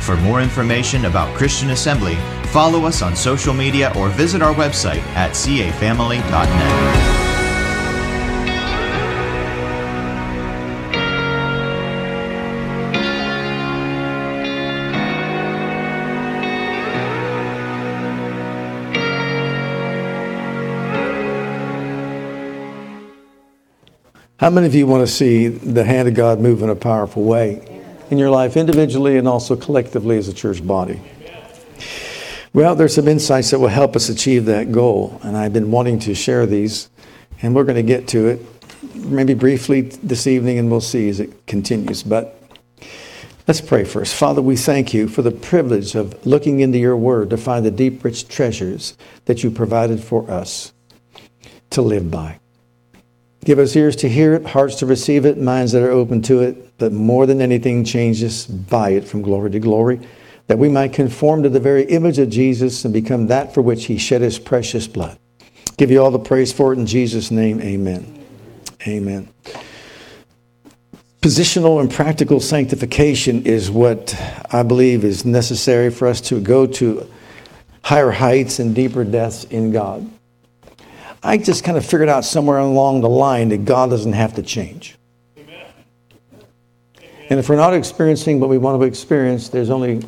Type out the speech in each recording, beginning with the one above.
For more information about Christian Assembly, follow us on social media or visit our website at cafamily.net. How many of you want to see the hand of God move in a powerful way in your life, individually and also collectively as a church body? Well, there's some insights that will help us achieve that goal, and I've been wanting to share these, and we're going to get to it maybe briefly this evening, and we'll see as it continues. But let's pray first. Father, we thank you for the privilege of looking into your word to find the deep, rich treasures that you provided for us to live by. Give us ears to hear it, hearts to receive it, minds that are open to it, but more than anything, change us by it from glory to glory, that we might conform to the very image of Jesus and become that for which he shed his precious blood. Give you all the praise for it in Jesus' name. Amen. Amen. Positional and practical sanctification is what I believe is necessary for us to go to higher heights and deeper depths in God. I just kind of figured out somewhere along the line that God doesn't have to change. Amen. And if we're not experiencing what we want to experience, there's only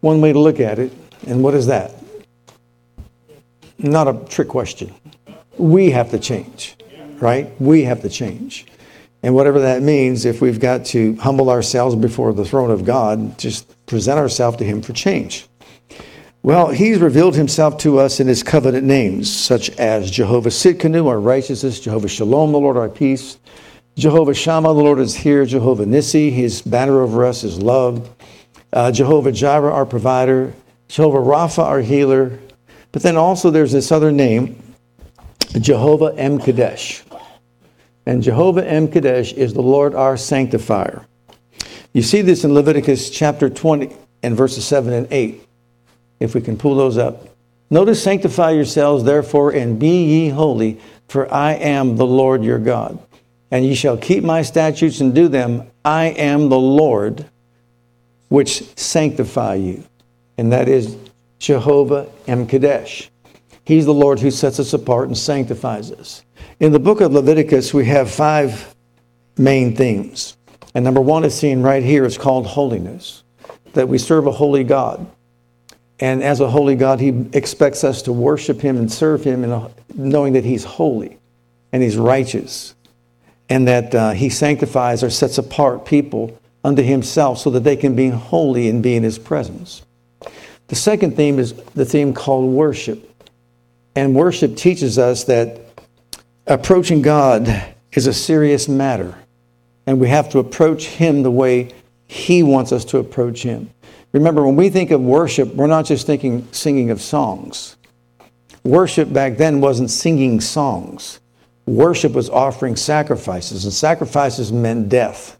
one way to look at it. And what is that? Not a trick question. We have to change, right? We have to change. And whatever that means, if we've got to humble ourselves before the throne of God, just present ourselves to Him for change. Well, he's revealed himself to us in his covenant names, such as Jehovah Tsidkenu, our righteousness, Jehovah Shalom, the Lord our peace, Jehovah Shammah, the Lord is here, Jehovah Nissi, his banner over us is love, uh, Jehovah Jireh, our provider, Jehovah Rapha, our healer. But then also there's this other name, Jehovah M'Kaddesh. And Jehovah M'Kaddesh is the Lord our sanctifier. You see this in Leviticus chapter 20 and verses 7 and 8 if we can pull those up. Notice, sanctify yourselves, therefore, and be ye holy, for I am the Lord your God. And ye shall keep my statutes and do them. I am the Lord which sanctify you. And that is Jehovah M'Kaddesh. He's the Lord who sets us apart and sanctifies us. In the book of Leviticus, we have five main themes. And number one is seen right here. It's called holiness, that we serve a holy God. And as a holy God, He expects us to worship Him and serve Him, in a, knowing that He's holy and He's righteous, and that uh, He sanctifies or sets apart people unto Himself so that they can be holy and be in His presence. The second theme is the theme called worship. And worship teaches us that approaching God is a serious matter, and we have to approach Him the way He wants us to approach Him. Remember, when we think of worship, we're not just thinking singing of songs. Worship back then wasn't singing songs. Worship was offering sacrifices, and sacrifices meant death.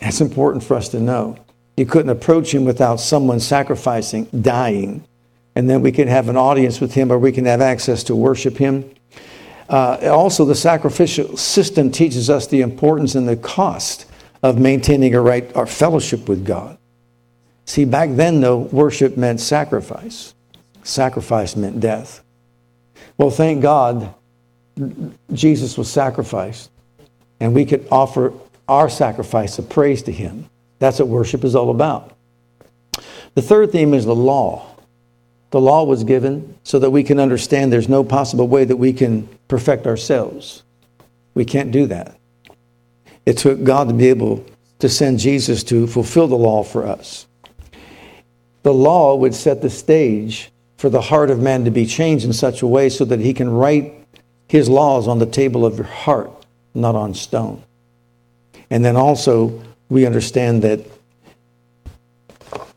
That's important for us to know. You couldn't approach him without someone sacrificing, dying, and then we can have an audience with him or we can have access to worship him. Uh, also, the sacrificial system teaches us the importance and the cost of maintaining a right our fellowship with God. See, back then, though, worship meant sacrifice. Sacrifice meant death. Well, thank God Jesus was sacrificed, and we could offer our sacrifice of praise to Him. That's what worship is all about. The third theme is the law. The law was given so that we can understand there's no possible way that we can perfect ourselves. We can't do that. It took God to be able to send Jesus to fulfill the law for us the law would set the stage for the heart of man to be changed in such a way so that he can write his laws on the table of your heart, not on stone. And then also, we understand that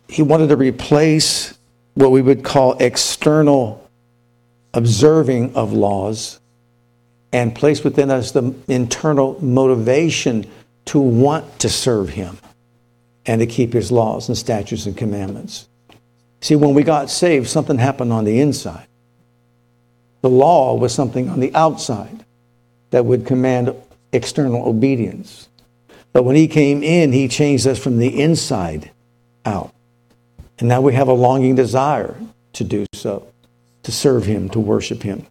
he wanted to replace what we would call external observing of laws and place within us the internal motivation to want to serve Him and to keep His laws and statutes and commandments. See, when we got saved, something happened on the inside. The law was something on the outside that would command external obedience. But when He came in, He changed us from the inside out. And now we have a longing desire to do so, to serve Him, to worship Him.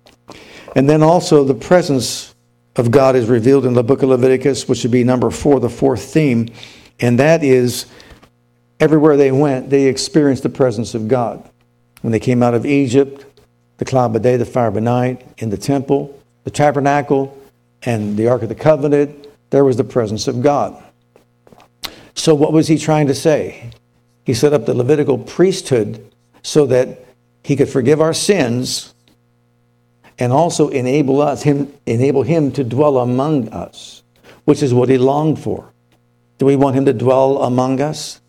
And then also the presence of God is revealed in the book of Leviticus, which would be number four, the fourth theme. And that is everywhere they went, they experienced the presence of God. When they came out of Egypt, the cloud by day, the fire by night, in the temple, the tabernacle, and the Ark of the Covenant, there was the presence of God. So, what was he trying to say? He set up the Levitical priesthood so that he could forgive our sins and also enable us him enable him to dwell among us which is what he longed for do we want him to dwell among us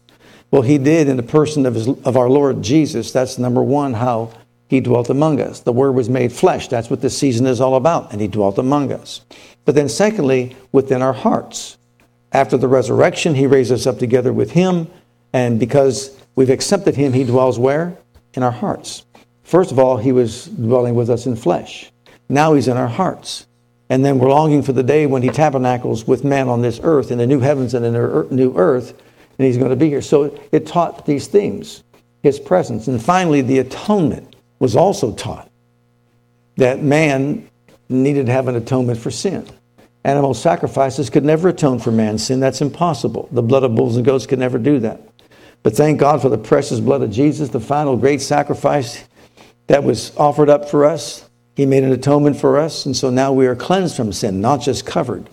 well he did in the person of, his, of our lord jesus. That's number one how he dwelt among us. The word was made flesh. That's what this season is all about and he dwelt among us. But then secondly within our hearts. After the resurrection he raised us up together with him and because we've accepted him he dwells where? In our hearts. First of all, he was dwelling with us in flesh. Now he's in our hearts. And then we're longing for the day when he tabernacles with man on this earth in the new heavens and in the new earth, and he's going to be here. So it taught these themes, his presence. And finally, the atonement was also taught that man needed to have an atonement for sin. Animal sacrifices could never atone for man's sin. That's impossible. The blood of bulls and goats could never do that. But thank God for the precious blood of Jesus, the final great sacrifice that was offered up for us. He made an atonement for us, and so now we are cleansed from sin, not just covered.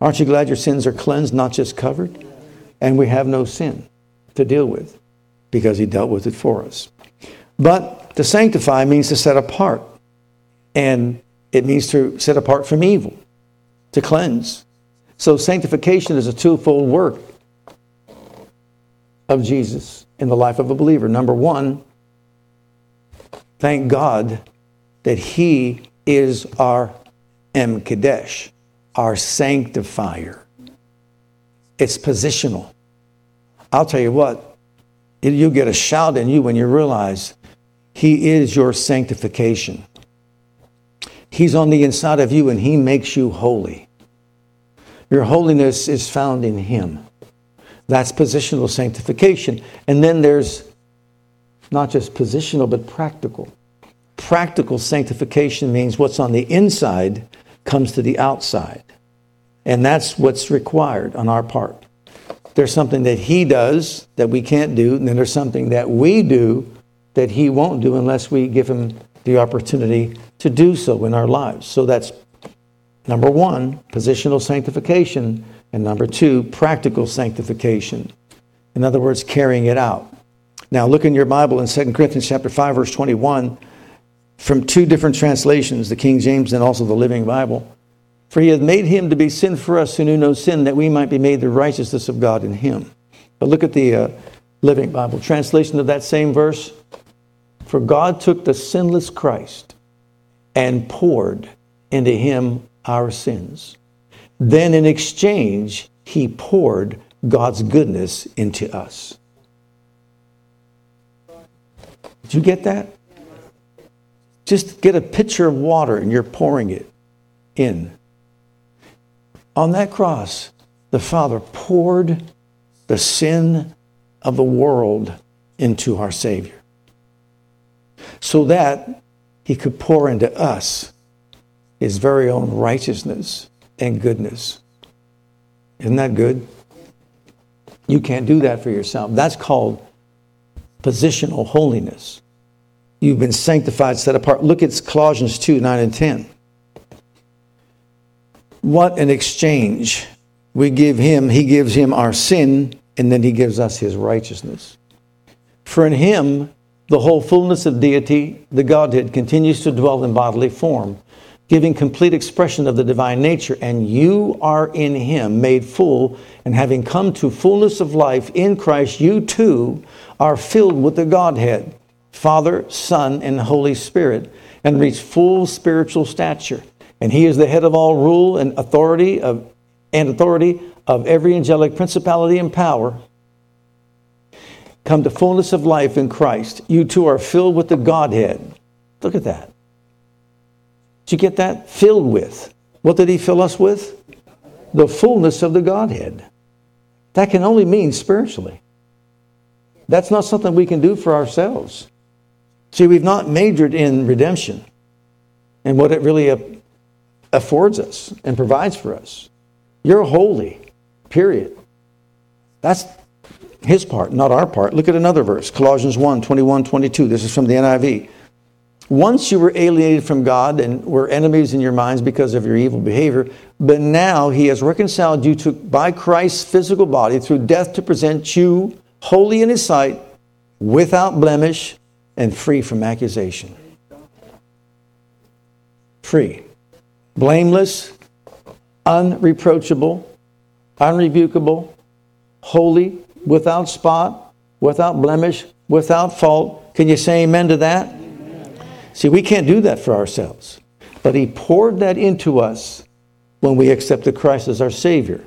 Aren't you glad your sins are cleansed, not just covered? And we have no sin to deal with because He dealt with it for us. But to sanctify means to set apart, and it means to set apart from evil, to cleanse. So sanctification is a twofold work of Jesus in the life of a believer. Number one, Thank God that He is our M'Kaddesh, our sanctifier. It's positional. I'll tell you what, you get a shout in you when you realize He is your sanctification. He's on the inside of you and He makes you holy. Your holiness is found in Him. That's positional sanctification. And then there's not just positional, but practical. Practical sanctification means what's on the inside comes to the outside. And that's what's required on our part. There's something that he does that we can't do, and then there's something that we do that he won't do unless we give him the opportunity to do so in our lives. So that's number one, positional sanctification, and number two, practical sanctification. In other words, carrying it out. Now, look in your Bible in 2 Corinthians chapter 5, verse 21, from two different translations, the King James and also the Living Bible. For he hath made him to be sin for us who knew no sin, that we might be made the righteousness of God in him. But look at the uh, Living Bible translation of that same verse. For God took the sinless Christ and poured into him our sins. Then in exchange, he poured God's goodness into us. Did you get that? Just get a pitcher of water and you're pouring it in. On that cross, the Father poured the sin of the world into our Savior so that He could pour into us His very own righteousness and goodness. Isn't that good? You can't do that for yourself. That's called positional holiness. You've been sanctified, set apart. Look at Colossians 2 9 and 10. What an exchange. We give him, he gives him our sin, and then he gives us his righteousness. For in him, the whole fullness of deity, the Godhead, continues to dwell in bodily form, giving complete expression of the divine nature. And you are in him, made full, and having come to fullness of life in Christ, you too are filled with the Godhead, Father, Son, and Holy Spirit. and reach full spiritual stature. And he is the head of all rule and authority of and authority of every angelic principality and power. Come to fullness of life in Christ. You too are filled with the Godhead. Look at that. Did you get that? Filled with. What did he fill us with? The fullness of the Godhead. That can only mean spiritually. That's not something we can do for ourselves. See, we've not majored in redemption and what it really affords us and provides for us. You're holy, period. That's his part, not our part. Look at another verse, Colossians 1 21, 22. This is from the NIV. Once you were alienated from God and were enemies in your minds because of your evil behavior, but now he has reconciled you to, by Christ's physical body through death to present you holy in his sight, without blemish, and free from accusation. Free. Blameless, unreproachable, unrebukable, holy, without spot, without blemish, without fault. Can you say amen to that? Amen. See, we can't do that for ourselves. But He poured that into us when we accepted Christ as our Savior.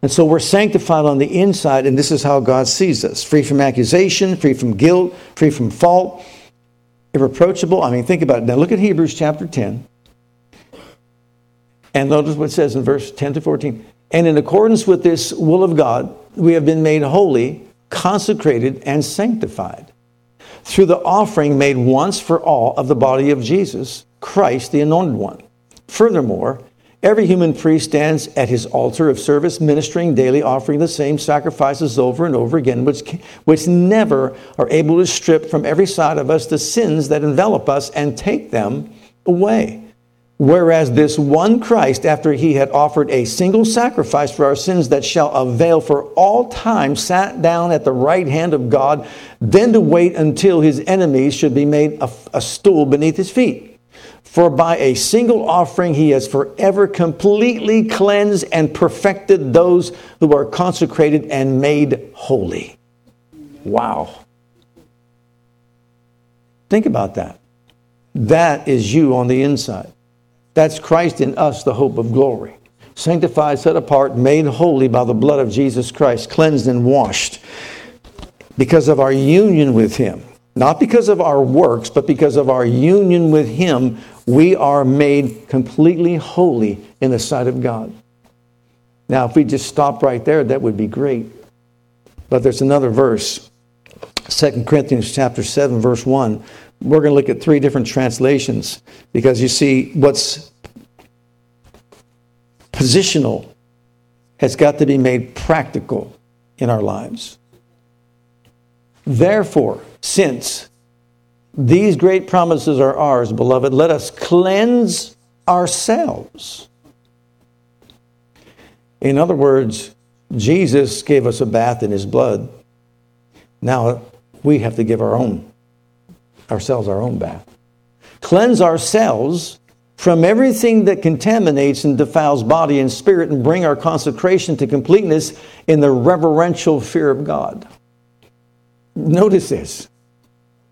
And so we're sanctified on the inside, and this is how God sees us free from accusation, free from guilt, free from fault, irreproachable. I mean, think about it. Now look at Hebrews chapter 10. And notice what it says in verse 10 to 14. And in accordance with this will of God, we have been made holy, consecrated, and sanctified through the offering made once for all of the body of Jesus, Christ, the anointed one. Furthermore, every human priest stands at his altar of service, ministering daily, offering the same sacrifices over and over again, which, which never are able to strip from every side of us the sins that envelop us and take them away. Whereas this one Christ, after he had offered a single sacrifice for our sins that shall avail for all time, sat down at the right hand of God, then to wait until his enemies should be made a, a stool beneath his feet. For by a single offering he has forever completely cleansed and perfected those who are consecrated and made holy. Wow. Think about that. That is you on the inside. That's Christ in us, the hope of glory. Sanctified, set apart, made holy by the blood of Jesus Christ, cleansed and washed because of our union with Him. Not because of our works, but because of our union with Him, we are made completely holy in the sight of God. Now, if we just stop right there, that would be great. But there's another verse, 2 Corinthians chapter 7, verse 1 we're going to look at three different translations because you see what's positional has got to be made practical in our lives. Therefore, since these great promises are ours, beloved, let us cleanse ourselves. In other words, Jesus gave us a bath in his blood. Now we have to give our own ourselves our own bath. Cleanse ourselves from everything that contaminates and defiles body and spirit and bring our consecration to completeness in the reverential fear of God. Notice this.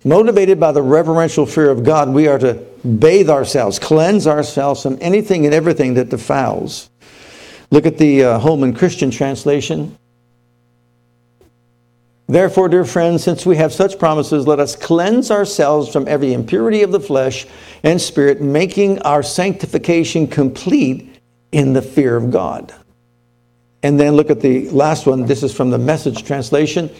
Motivated by the reverential fear of God, we are to bathe ourselves, cleanse ourselves from anything and everything that defiles. Look at the uh, Holman Christian translation. Therefore, dear friends, since we have such promises, let us cleanse ourselves from every impurity of the flesh and spirit, making our sanctification complete in the fear of God. And then look at the last one. This is from the message translation.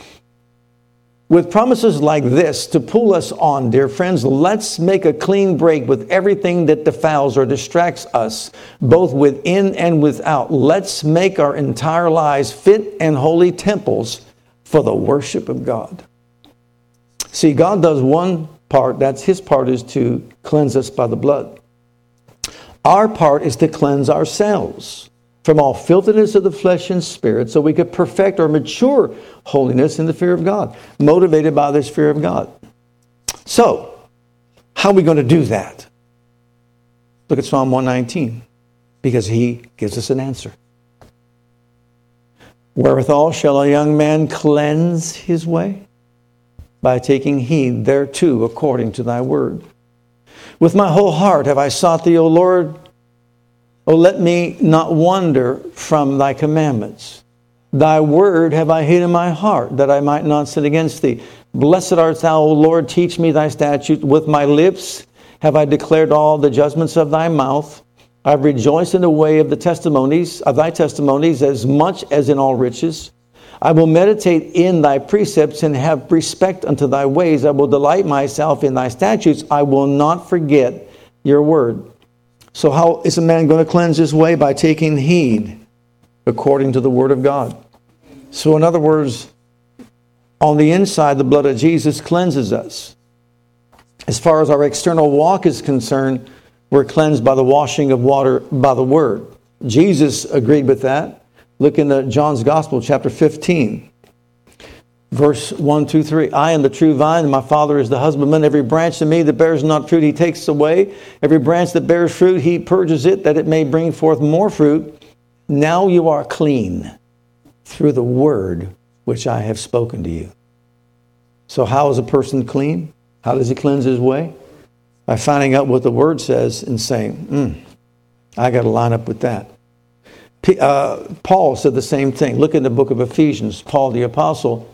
With promises like this to pull us on, dear friends, let's make a clean break with everything that defiles or distracts us, both within and without. Let's make our entire lives fit and holy temples for the worship of God. See, God does one part, that's His part is to cleanse us by the blood. Our part is to cleanse ourselves from all filthiness of the flesh and spirit so we could perfect or mature holiness in the fear of God, motivated by this fear of God. So, how are we going to do that? Look at Psalm 119 because he gives us an answer. Wherewithal shall a young man cleanse his way? By taking heed thereto according to thy word. With my whole heart have I sought thee, O Lord. O let me not wander from thy commandments. Thy word have I hid in my heart, that I might not sin against thee. Blessed art thou, O Lord, teach me thy statutes. With my lips have I declared all the judgments of thy mouth. I've rejoiced in the way of the testimonies of thy testimonies as much as in all riches. I will meditate in thy precepts and have respect unto thy ways. I will delight myself in thy statutes. I will not forget your word. So, how is a man going to cleanse his way? By taking heed according to the word of God. So, in other words, on the inside, the blood of Jesus cleanses us. As far as our external walk is concerned, we're cleansed by the washing of water by the word. Jesus agreed with that. Look in the John's Gospel, chapter 15, verse 1, 2, 3. I am the true vine, and my Father is the husbandman. Every branch in me that bears not fruit, he takes away. Every branch that bears fruit, he purges it, that it may bring forth more fruit. Now you are clean through the word which I have spoken to you. So, how is a person clean? How does he cleanse his way? By finding out what the word says and saying, hmm, I got to line up with that. Uh, Paul said the same thing. Look in the book of Ephesians. Paul the apostle.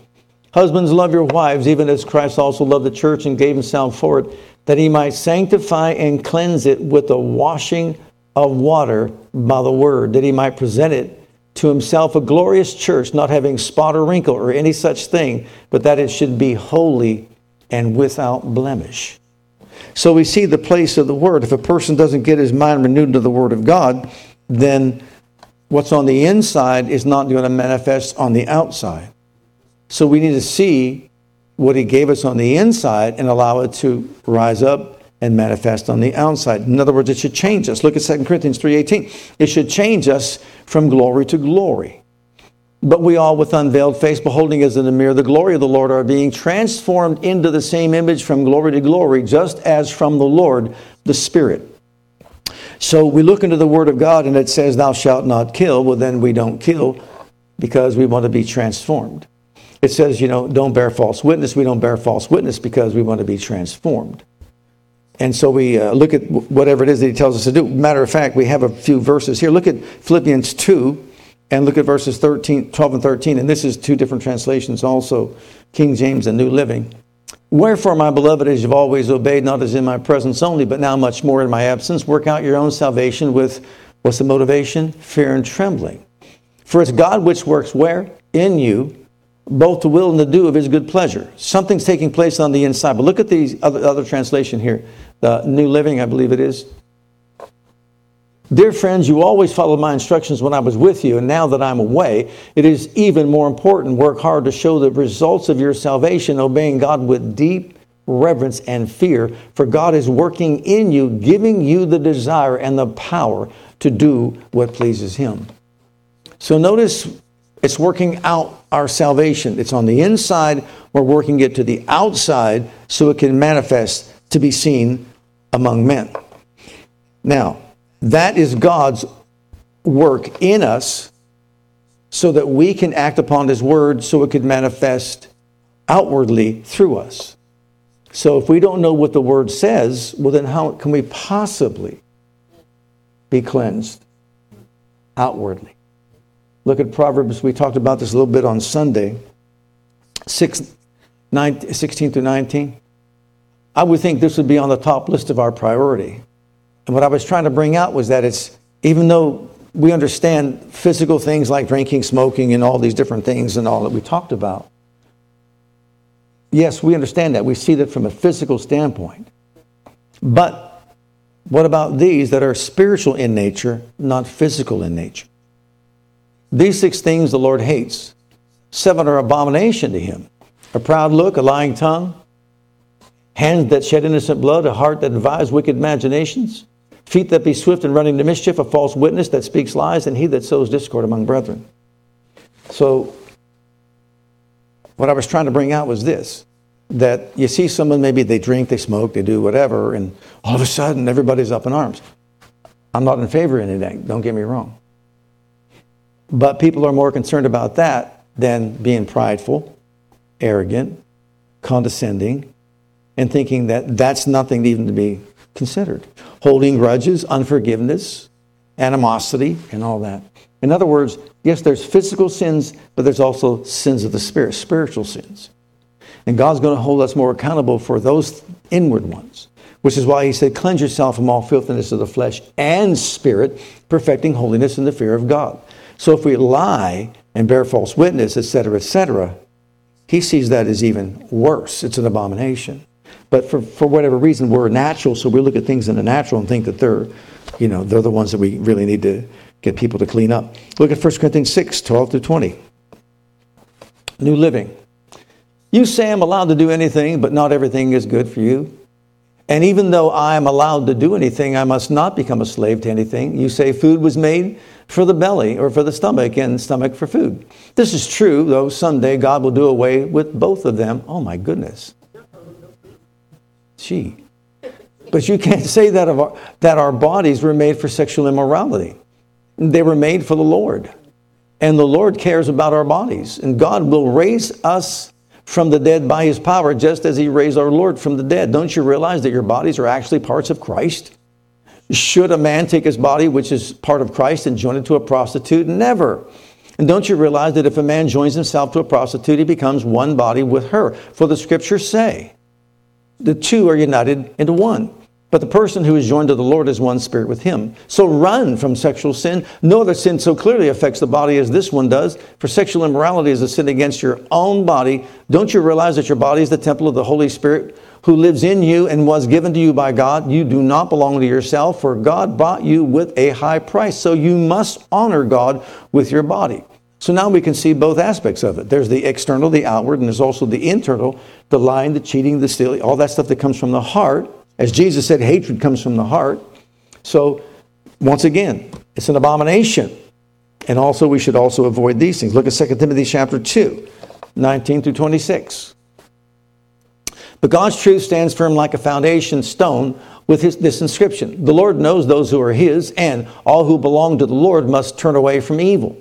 Husbands, love your wives, even as Christ also loved the church and gave himself for it, that he might sanctify and cleanse it with the washing of water by the word, that he might present it to himself a glorious church, not having spot or wrinkle or any such thing, but that it should be holy and without blemish. So we see the place of the word. If a person doesn't get his mind renewed to the word of God, then what's on the inside is not going to manifest on the outside. So we need to see what he gave us on the inside and allow it to rise up and manifest on the outside. In other words, it should change us. Look at 2 Corinthians 3:18. It should change us from glory to glory. But we all with unveiled face beholding as in a mirror the glory of the Lord are being transformed into the same image from glory to glory just as from the Lord the Spirit. So we look into the word of God and it says thou shalt not kill, well then we don't kill because we want to be transformed. It says, you know, don't bear false witness. We don't bear false witness because we want to be transformed. And so we uh, look at whatever it is that he tells us to do. Matter of fact, we have a few verses here. Look at Philippians 2 and look at verses 13, 12 and 13. And this is two different translations also King James and New Living. Wherefore, my beloved, as you've always obeyed, not as in my presence only, but now much more in my absence, work out your own salvation with what's the motivation? Fear and trembling. For it's God which works where? In you, both to will and to do of his good pleasure. Something's taking place on the inside. But look at the other, other translation here. The New Living, I believe it is. Dear friends, you always followed my instructions when I was with you, and now that I'm away, it is even more important. Work hard to show the results of your salvation, obeying God with deep reverence and fear, for God is working in you, giving you the desire and the power to do what pleases Him. So notice it's working out our salvation. It's on the inside. We're working it to the outside so it can manifest to be seen among men. Now, that is God's work in us so that we can act upon His word so it could manifest outwardly through us. So if we don't know what the word says, well, then how can we possibly be cleansed outwardly? Look at Proverbs. We talked about this a little bit on Sunday. 6, 9, 16 through 19. I would think this would be on the top list of our priority. And what I was trying to bring out was that it's, even though we understand physical things like drinking, smoking, and all these different things and all that we talked about, yes, we understand that. We see that from a physical standpoint. But what about these that are spiritual in nature, not physical in nature? These six things the Lord hates. Seven are abomination to him a proud look, a lying tongue, hands that shed innocent blood, a heart that devises wicked imaginations, feet that be swift in running to mischief, a false witness that speaks lies, and he that sows discord among brethren. So, what I was trying to bring out was this that you see someone, maybe they drink, they smoke, they do whatever, and all of a sudden everybody's up in arms. I'm not in favor of anything, don't get me wrong. But people are more concerned about that than being prideful, arrogant, condescending, and thinking that that's nothing even to be considered. Holding grudges, unforgiveness, animosity, and all that. In other words, yes, there's physical sins, but there's also sins of the spirit, spiritual sins. And God's going to hold us more accountable for those inward ones, which is why he said, Cleanse yourself from all filthiness of the flesh and spirit, perfecting holiness in the fear of God. So if we lie and bear false witness, etc., etc., he sees that as even worse. It's an abomination. But for, for whatever reason, we're natural, so we look at things in the natural and think that they're, you know, they're the ones that we really need to get people to clean up. Look at 1 Corinthians 6, 12 to 20. New Living. You say I'm allowed to do anything, but not everything is good for you. And even though I am allowed to do anything, I must not become a slave to anything. You say food was made for the belly or for the stomach, and stomach for food. This is true, though someday God will do away with both of them. Oh my goodness. Gee. But you can't say that, of our, that our bodies were made for sexual immorality. They were made for the Lord. And the Lord cares about our bodies. And God will raise us from the dead by his power, just as he raised our Lord from the dead. Don't you realize that your bodies are actually parts of Christ? Should a man take his body, which is part of Christ, and join it to a prostitute? Never. And don't you realize that if a man joins himself to a prostitute, he becomes one body with her? For the scriptures say, the two are united into one. But the person who is joined to the Lord is one spirit with him. So run from sexual sin. No other sin so clearly affects the body as this one does. For sexual immorality is a sin against your own body. Don't you realize that your body is the temple of the Holy Spirit who lives in you and was given to you by God? You do not belong to yourself, for God bought you with a high price. So you must honor God with your body. So now we can see both aspects of it. There's the external, the outward, and there's also the internal, the lying, the cheating, the stealing, all that stuff that comes from the heart as Jesus said, hatred comes from the heart. So, once again, it's an abomination. And also, we should also avoid these things. Look at 2 Timothy chapter 2, 19 through 26. But God's truth stands firm like a foundation stone with his, this inscription The Lord knows those who are his, and all who belong to the Lord must turn away from evil.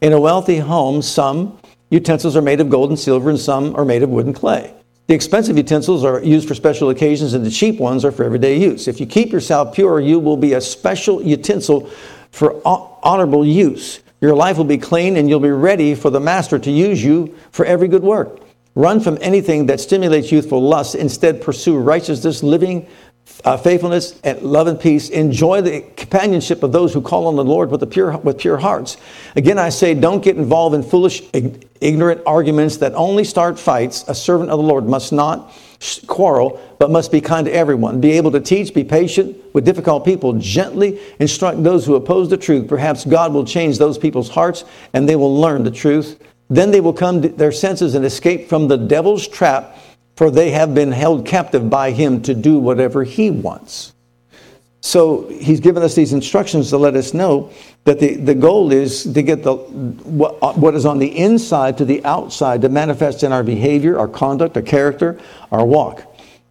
In a wealthy home, some utensils are made of gold and silver, and some are made of wood and clay. The expensive utensils are used for special occasions, and the cheap ones are for everyday use. If you keep yourself pure, you will be a special utensil for honorable use. Your life will be clean, and you'll be ready for the Master to use you for every good work. Run from anything that stimulates youthful lust. Instead, pursue righteousness, living uh, faithfulness, and love and peace. Enjoy the companionship of those who call on the Lord with, the pure, with pure hearts. Again, I say, don't get involved in foolish, ignorant arguments that only start fights. A servant of the Lord must not quarrel, but must be kind to everyone. Be able to teach, be patient with difficult people, gently instruct those who oppose the truth. Perhaps God will change those people's hearts and they will learn the truth. Then they will come to their senses and escape from the devil's trap for they have been held captive by him to do whatever he wants. So he's given us these instructions to let us know that the, the goal is to get the, what, what is on the inside to the outside to manifest in our behavior, our conduct, our character, our walk.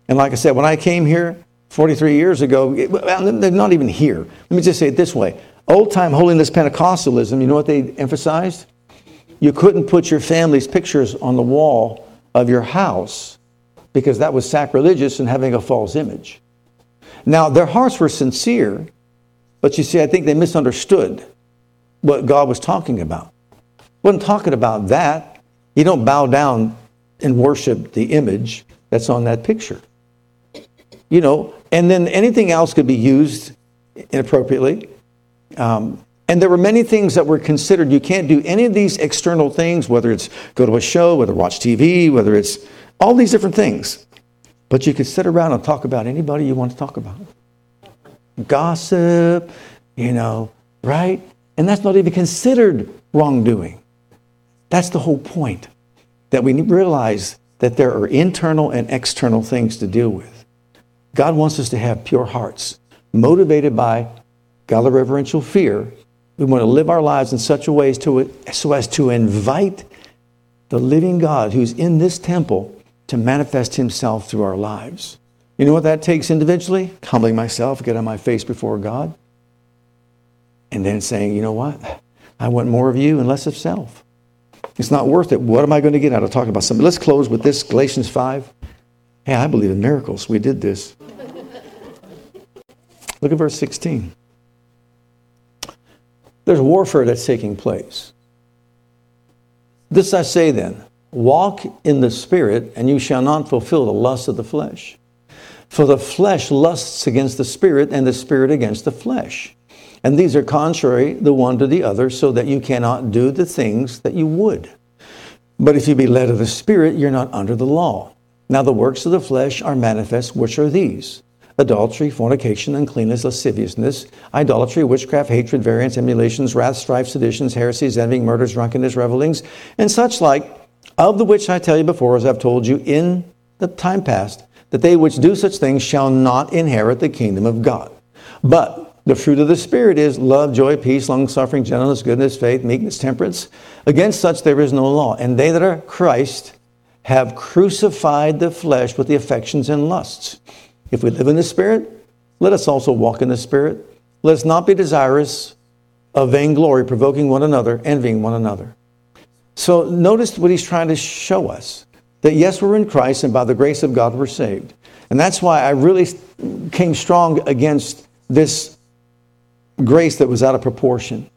And like I said, when I came here 43 years ago, it, they're not even here. Let me just say it this way old time holiness Pentecostalism, you know what they emphasized? You couldn't put your family's pictures on the wall of your house because that was sacrilegious and having a false image. Now, their hearts were sincere, but you see, I think they misunderstood what God was talking about. wasn't talking about that. You don't bow down and worship the image that's on that picture. You know, and then anything else could be used inappropriately. Um, and there were many things that were considered. You can't do any of these external things, whether it's go to a show, whether watch TV, whether it's all these different things. But you could sit around and talk about anybody you want to talk about. Gossip, you know, right? And that's not even considered wrongdoing. That's the whole point. That we realize that there are internal and external things to deal with. God wants us to have pure hearts, motivated by godly reverential fear. We want to live our lives in such a way so as to invite the living God who's in this temple to manifest himself through our lives. You know what that takes individually? Humbling myself, get on my face before God, and then saying, you know what? I want more of you and less of self. It's not worth it. What am I going to get out of talking about something? Let's close with this Galatians 5. Hey, I believe in miracles. We did this. Look at verse 16. There's warfare that's taking place. This I say then walk in the Spirit, and you shall not fulfill the lust of the flesh. For the flesh lusts against the Spirit, and the Spirit against the flesh. And these are contrary the one to the other, so that you cannot do the things that you would. But if you be led of the Spirit, you're not under the law. Now the works of the flesh are manifest, which are these adultery, fornication, uncleanness, lasciviousness, idolatry, witchcraft, hatred, variance, emulations, wrath, strife, seditions, heresies, envying, murders, drunkenness, revelings, and such like, of the which I tell you before, as I've told you in the time past, that they which do such things shall not inherit the kingdom of God. But the fruit of the Spirit is love, joy, peace, long suffering, gentleness, goodness, faith, meekness, temperance. Against such there is no law. And they that are Christ have crucified the flesh with the affections and lusts. If we live in the Spirit, let us also walk in the Spirit. Let us not be desirous of vainglory, provoking one another, envying one another. So notice what he's trying to show us that yes, we're in Christ, and by the grace of God, we're saved. And that's why I really came strong against this grace that was out of proportion.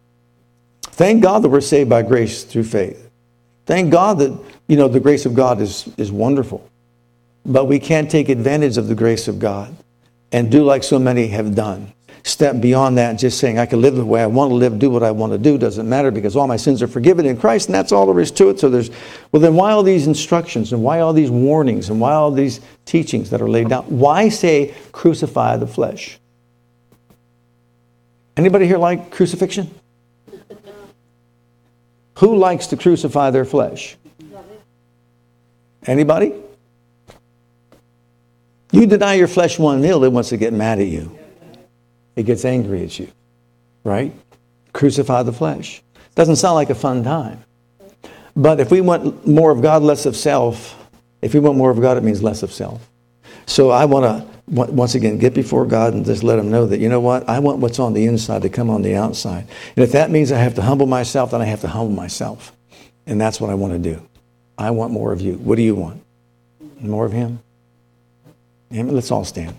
Thank God that we're saved by grace through faith. Thank God that, you know, the grace of God is, is wonderful. But we can't take advantage of the grace of God and do like so many have done. Step beyond that and just saying, I can live the way I want to live, do what I want to do, doesn't matter because all my sins are forgiven in Christ, and that's all there is to it. So there's, well, then why all these instructions and why all these warnings and why all these teachings that are laid down? Why say crucify the flesh? Anybody here like crucifixion? Who likes to crucify their flesh? Anybody? You deny your flesh one meal, it wants to get mad at you. It gets angry at you, right? Crucify the flesh. Doesn't sound like a fun time. But if we want more of God, less of self, if we want more of God, it means less of self. So I want to, once again, get before God and just let Him know that, you know what? I want what's on the inside to come on the outside. And if that means I have to humble myself, then I have to humble myself. And that's what I want to do. I want more of you. What do you want? More of Him? Amen. Let's all stand.